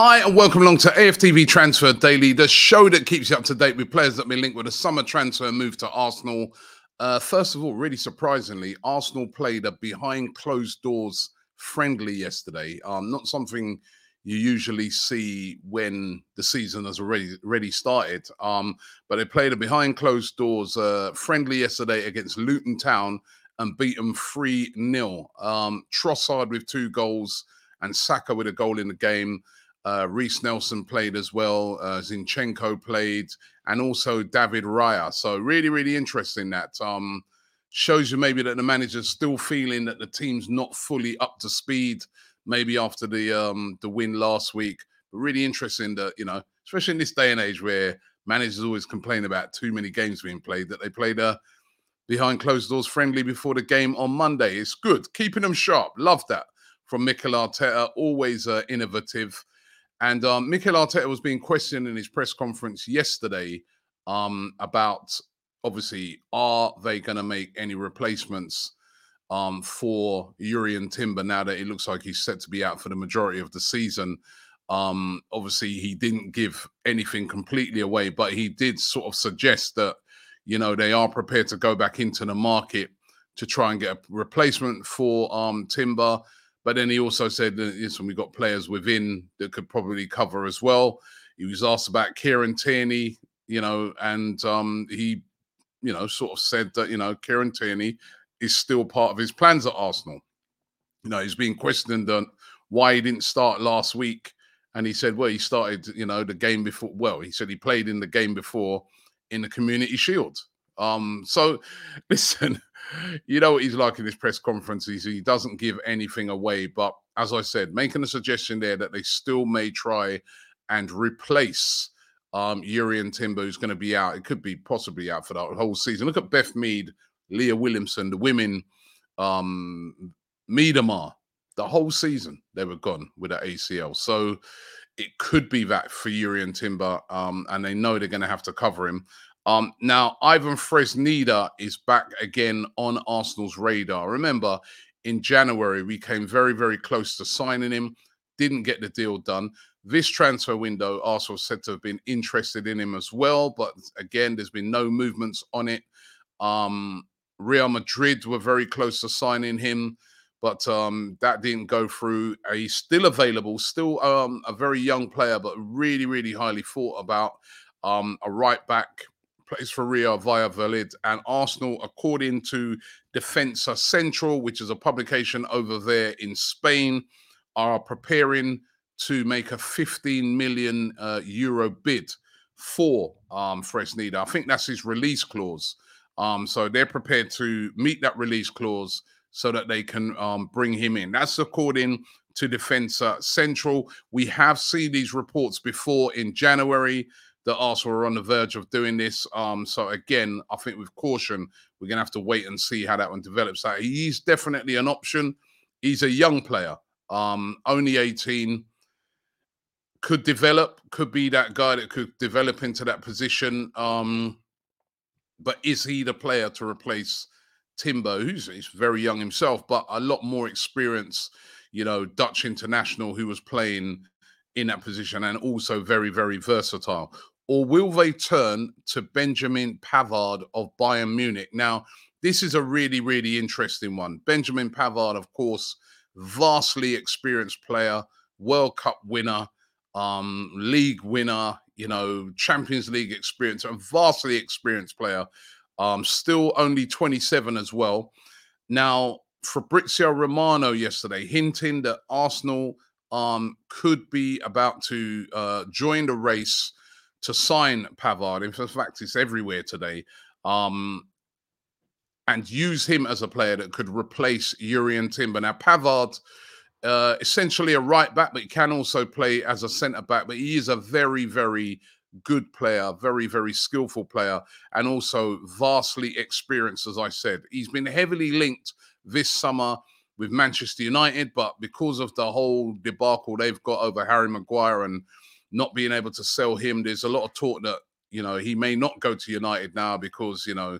Hi, and welcome along to AFTV Transfer Daily, the show that keeps you up to date with players that been linked with a summer transfer move to Arsenal. Uh, first of all, really surprisingly, Arsenal played a behind closed doors friendly yesterday. Um, not something you usually see when the season has already already started. Um, but they played a behind closed doors uh, friendly yesterday against Luton Town and beat them 3 0. Um, Trossard with two goals and Saka with a goal in the game. Uh, Reiss Nelson played as well. Uh, Zinchenko played, and also David Raya. So really, really interesting. That um, shows you maybe that the manager's still feeling that the team's not fully up to speed. Maybe after the um, the win last week, but really interesting that you know, especially in this day and age where managers always complain about too many games being played, that they played a behind closed doors friendly before the game on Monday. It's good, keeping them sharp. Love that from Mikel Arteta. Always uh, innovative. And um, Mikel Arteta was being questioned in his press conference yesterday um, about obviously are they going to make any replacements um, for Jurrien Timber now that it looks like he's set to be out for the majority of the season. Um, obviously, he didn't give anything completely away, but he did sort of suggest that you know, they are prepared to go back into the market to try and get a replacement for um, Timber. But then he also said that listen, we've got players within that could probably cover as well. He was asked about Kieran Tierney, you know, and um, he, you know, sort of said that, you know, Kieran Tierney is still part of his plans at Arsenal. You know, he's being questioned on why he didn't start last week. And he said, well, he started, you know, the game before. Well, he said he played in the game before in the Community Shield. Um, so listen, you know what he's like in his press conferences. He doesn't give anything away. But as I said, making a suggestion there that they still may try and replace um Jurrien Timber, who's going to be out. It could be possibly out for the whole season. Look at Beth Mead, Leah Williamson, the women, um Miedema, the whole season they were gone with that ACL. So it could be that for Jurrien Timber, um, and they know they're going to have to cover him. Um, now, Ivan Fresneda is back again on Arsenal's radar. Remember, in January, we came very, very close to signing him, didn't get the deal done. This transfer window, Arsenal said to have been interested in him as well, but again, there's been no movements on it. Um, Real Madrid were very close to signing him but um, that didn't go through. He's still available, still um, a very young player, but really, really highly thought about. Um, a right back plays for Real Valladolid and Arsenal, according to Defensa Central, which is a publication over there in Spain, are preparing to make a 15 million uh, euro bid for um, Fresneda. I think that's his release clause. Um, so they're prepared to meet that release clause so that they can um, bring him in. That's according to Defensa Central. We have seen these reports before in January that Arsenal are on the verge of doing this. Um, so again, I think with caution, we're gonna have to wait and see how that one develops. So he's definitely an option. He's a young player, um, only 18. Could develop, could be that guy that could develop into that position. Um, but is he the player to replace Timber, who's he's very young himself, but a lot more experience, you know, Dutch international who was playing in that position and also very, very versatile. Or will they turn to Benjamin Pavard of Bayern Munich? Now, this is a really, really interesting one. Benjamin Pavard, of course, vastly experienced player, World Cup winner, um, league winner, you know, Champions League experience, a vastly experienced player um, still only 27 as well. Now, Fabrizio Romano yesterday hinting that Arsenal um, could be about to uh, join the race to sign Pavard. In fact, it's everywhere today. Um, and use him as a player that could replace Jurrien Timber. Now, Pavard uh, essentially a right back, but he can also play as a centre back. But he is a very, very good player, very, very skillful player, and also vastly experienced, as I said. He's been heavily linked this summer with Manchester United, but because of the whole debacle they've got over Harry Maguire and not being able to sell him, there's a lot of talk that, you know, he may not go to United now because, you know,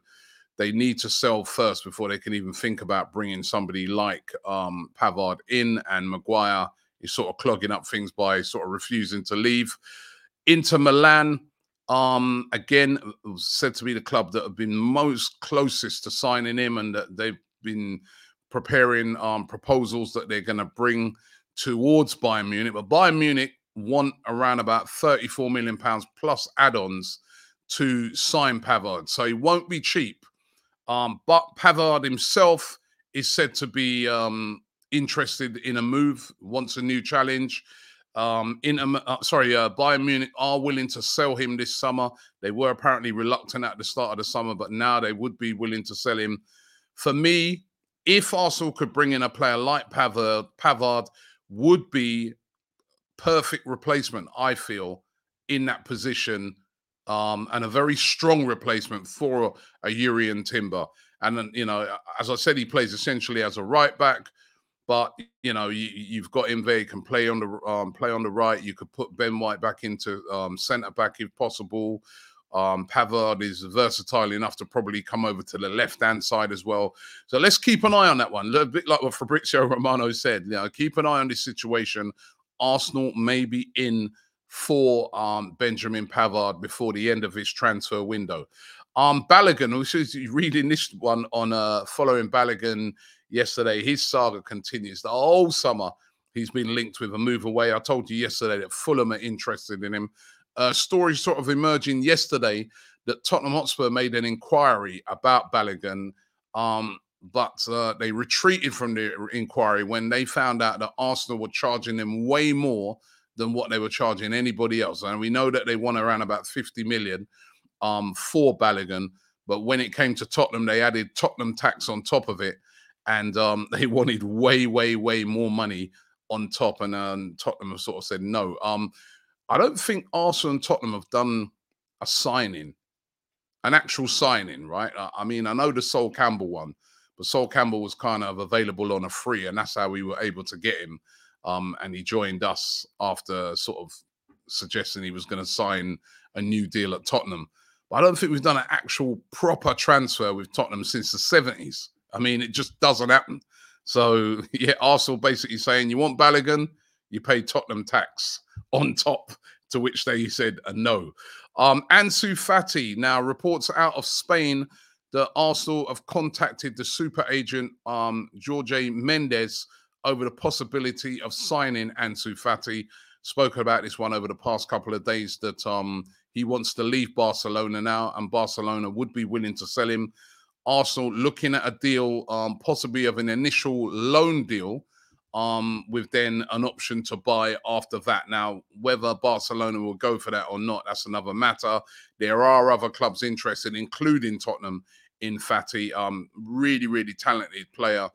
they need to sell first before they can even think about bringing somebody like um, Pavard in and Maguire is sort of clogging up things by sort of refusing to leave. Inter Milan, um, again, said to be the club that have been most closest to signing him and that they've been preparing um, proposals that they're going to bring towards Bayern Munich. But Bayern Munich want around about 34 million pounds plus add-ons to sign Pavard. So he won't be cheap. Um, but Pavard himself is said to be um, interested in a move, wants a new challenge. Um, in uh, sorry, uh, Bayern Munich are willing to sell him this summer. They were apparently reluctant at the start of the summer, but now they would be willing to sell him. For me, if Arsenal could bring in a player like Pavard, Pavard would be perfect replacement. I feel in that position um, and a very strong replacement for a Jurrien Timber. And you know, as I said, he plays essentially as a right back, but you know, you, have got him there. He can play on the um, play on the right. You could put Ben White back into um, centre back if possible. Um, Pavard is versatile enough to probably come over to the left hand side as well. So let's keep an eye on that one. A bit like what Fabrizio Romano said. You know, keep an eye on this situation. Arsenal may be in for um, Benjamin Pavard before the end of his transfer window. Um, Balogun, is reading this one on uh, following Balogun yesterday, his saga continues. The whole summer, he's been linked with a move away. I told you yesterday that Fulham are interested in him. Uh, story sort of emerging yesterday that Tottenham Hotspur made an inquiry about Balogun, um, but uh, they retreated from the inquiry when they found out that Arsenal were charging them way more than what they were charging anybody else. And we know that they won around about 50 million um, for Balogun. But when it came to Tottenham, they added Tottenham tax on top of it. And um, they wanted way, way, way more money on top. And um, Tottenham have sort of said no. Um, I don't think Arsenal and Tottenham have done a signing, an actual signing, right? I mean, I know the Sol Campbell one, but Sol Campbell was kind of available on a free, and that's how we were able to get him. Um, and he joined us after sort of suggesting he was going to sign a new deal at Tottenham. But I don't think we've done an actual proper transfer with Tottenham since the 70s. I mean, it just doesn't happen. So, yeah, Arsenal basically saying, you want Balogun, you pay Tottenham tax on top, to which they said a no. Um, Ansu Fati, now reports out of Spain that Arsenal have contacted the super agent um, Jorge Mendes over the possibility of signing Ansu Fati. Spoken about this one over the past couple of days that um, he wants to leave Barcelona now, and Barcelona would be willing to sell him. Arsenal looking at a deal, um, possibly of an initial loan deal, um, with then an option to buy after that. Now, whether Barcelona will go for that or not, that's another matter. There are other clubs interested, including Tottenham, in Fati. Um, really, really talented player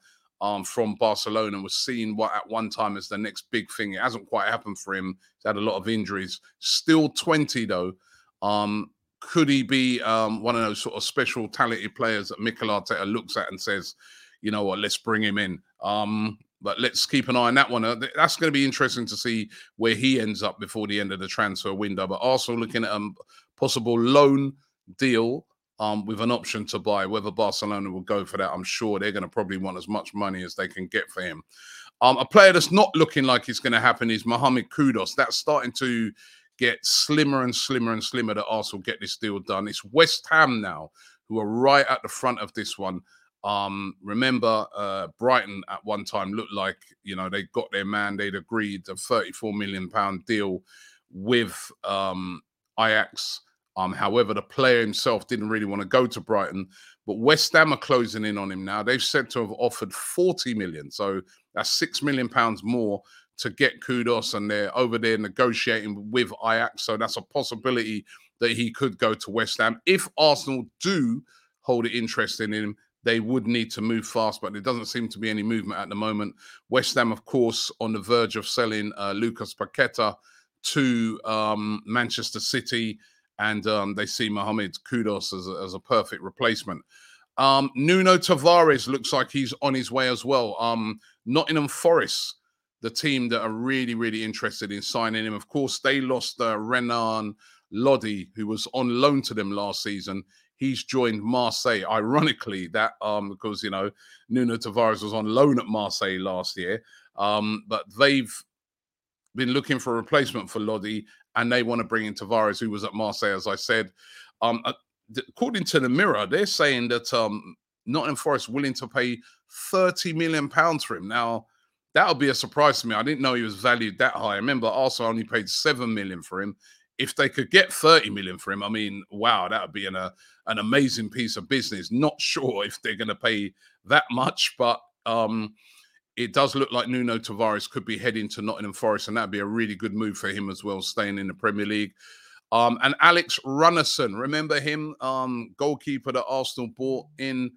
um, from Barcelona was seen what at one time as the next big thing. It hasn't quite happened for him. He's had a lot of injuries. Still 20 though. Um, could he be um, one of those sort of special talented players that Mikel Arteta looks at and says, you know what, let's bring him in. Um, but let's keep an eye on that one. Uh, that's going to be interesting to see where he ends up before the end of the transfer window. But also looking at a possible loan deal um, with an option to buy. Whether Barcelona will go for that, I'm sure they're going to probably want as much money as they can get for him. Um, a player that's not looking like it's going to happen is Mohamed Kudus. That's starting to get slimmer and slimmer and slimmer that Arsenal get this deal done. It's West Ham now who are right at the front of this one. Um, remember, uh, Brighton at one time looked like you know they got their man. They'd agreed a 34 million pound deal with um, Ajax. Um, however, the player himself didn't really want to go to Brighton, but West Ham are closing in on him now. They've said to have offered 40 million, so that's six million pounds more to get Kudus, and they're over there negotiating with Ajax. So that's a possibility that he could go to West Ham if Arsenal do hold it interest in him. they would need to move fast, but there doesn't seem to be any movement at the moment. West Ham, of course, on the verge of selling uh, Lucas Paqueta to um, Manchester City, and um, they see Mohamed Kudus as a, as a perfect replacement. Um, Nuno Tavares looks like he's on his way as well. Um, Nottingham Forest, the team that are really, really interested in signing him. Of course, they lost uh, Renan Lodi, who was on loan to them last season. He's joined Marseille. Ironically, that um, because you know Nuno Tavares was on loan at Marseille last year. Um, but they've been looking for a replacement for Lodi, and they want to bring in Tavares, who was at Marseille, as I said. Um, uh, according to the Mirror, they're saying that um, Nottingham Forest willing to pay 30 million pounds for him. Now, that would be a surprise to me. I didn't know he was valued that high. I remember Arsenal only paid 7 million for him. If they could get 30 million for him, I mean, wow, that would be an, uh, an amazing piece of business. Not sure if they're going to pay that much, but um, it does look like Nuno Tavares could be heading to Nottingham Forest, and that'd be a really good move for him as well, staying in the Premier League. Um, and Alex Runarsson, remember him, um, goalkeeper that Arsenal bought in.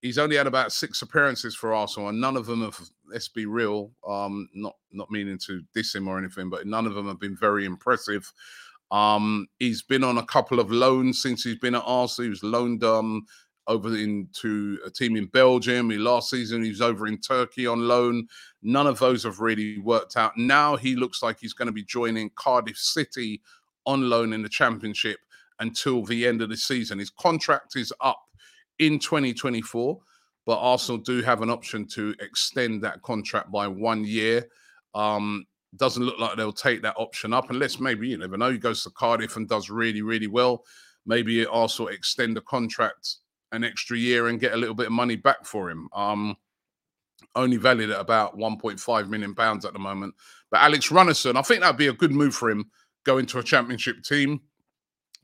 He's only had about six appearances for Arsenal, and none of them have. Let's be real, um, not not meaning to diss him or anything, but none of them have been very impressive. Um, he's been on a couple of loans since he's been at Arsenal. He was loaned um, over into a team in Belgium. He last season he was over in Turkey on loan. None of those have really worked out. Now he looks like he's going to be joining Cardiff City on loan in the Championship until the end of the season. His contract is up in 2024, but Arsenal do have an option to extend that contract by one year. Um, doesn't look like they'll take that option up unless maybe you never know. He goes to Cardiff and does really, really well. Maybe also extend the contract an extra year and get a little bit of money back for him. Um, only valued at about 1.5 million pounds at the moment. But Alex Runarsson, I think that'd be a good move for him going to a championship team.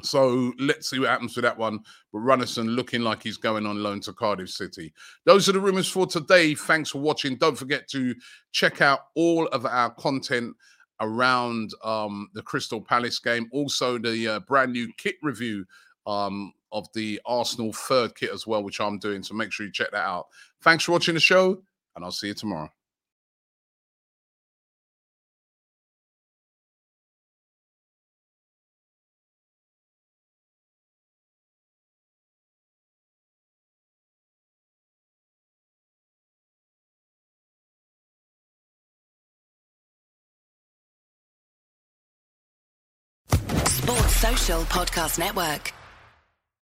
So let's see what happens with that one. But Runarsson looking like he's going on loan to Cardiff City. Those are the rumors for today. Thanks for watching. Don't forget to check out all of our content around um, the Crystal Palace game. Also, the uh, brand new kit review um, of the Arsenal third kit as well, which I'm doing. So make sure you check that out. Thanks for watching the show, and I'll see you tomorrow. Sports Social Podcast Network.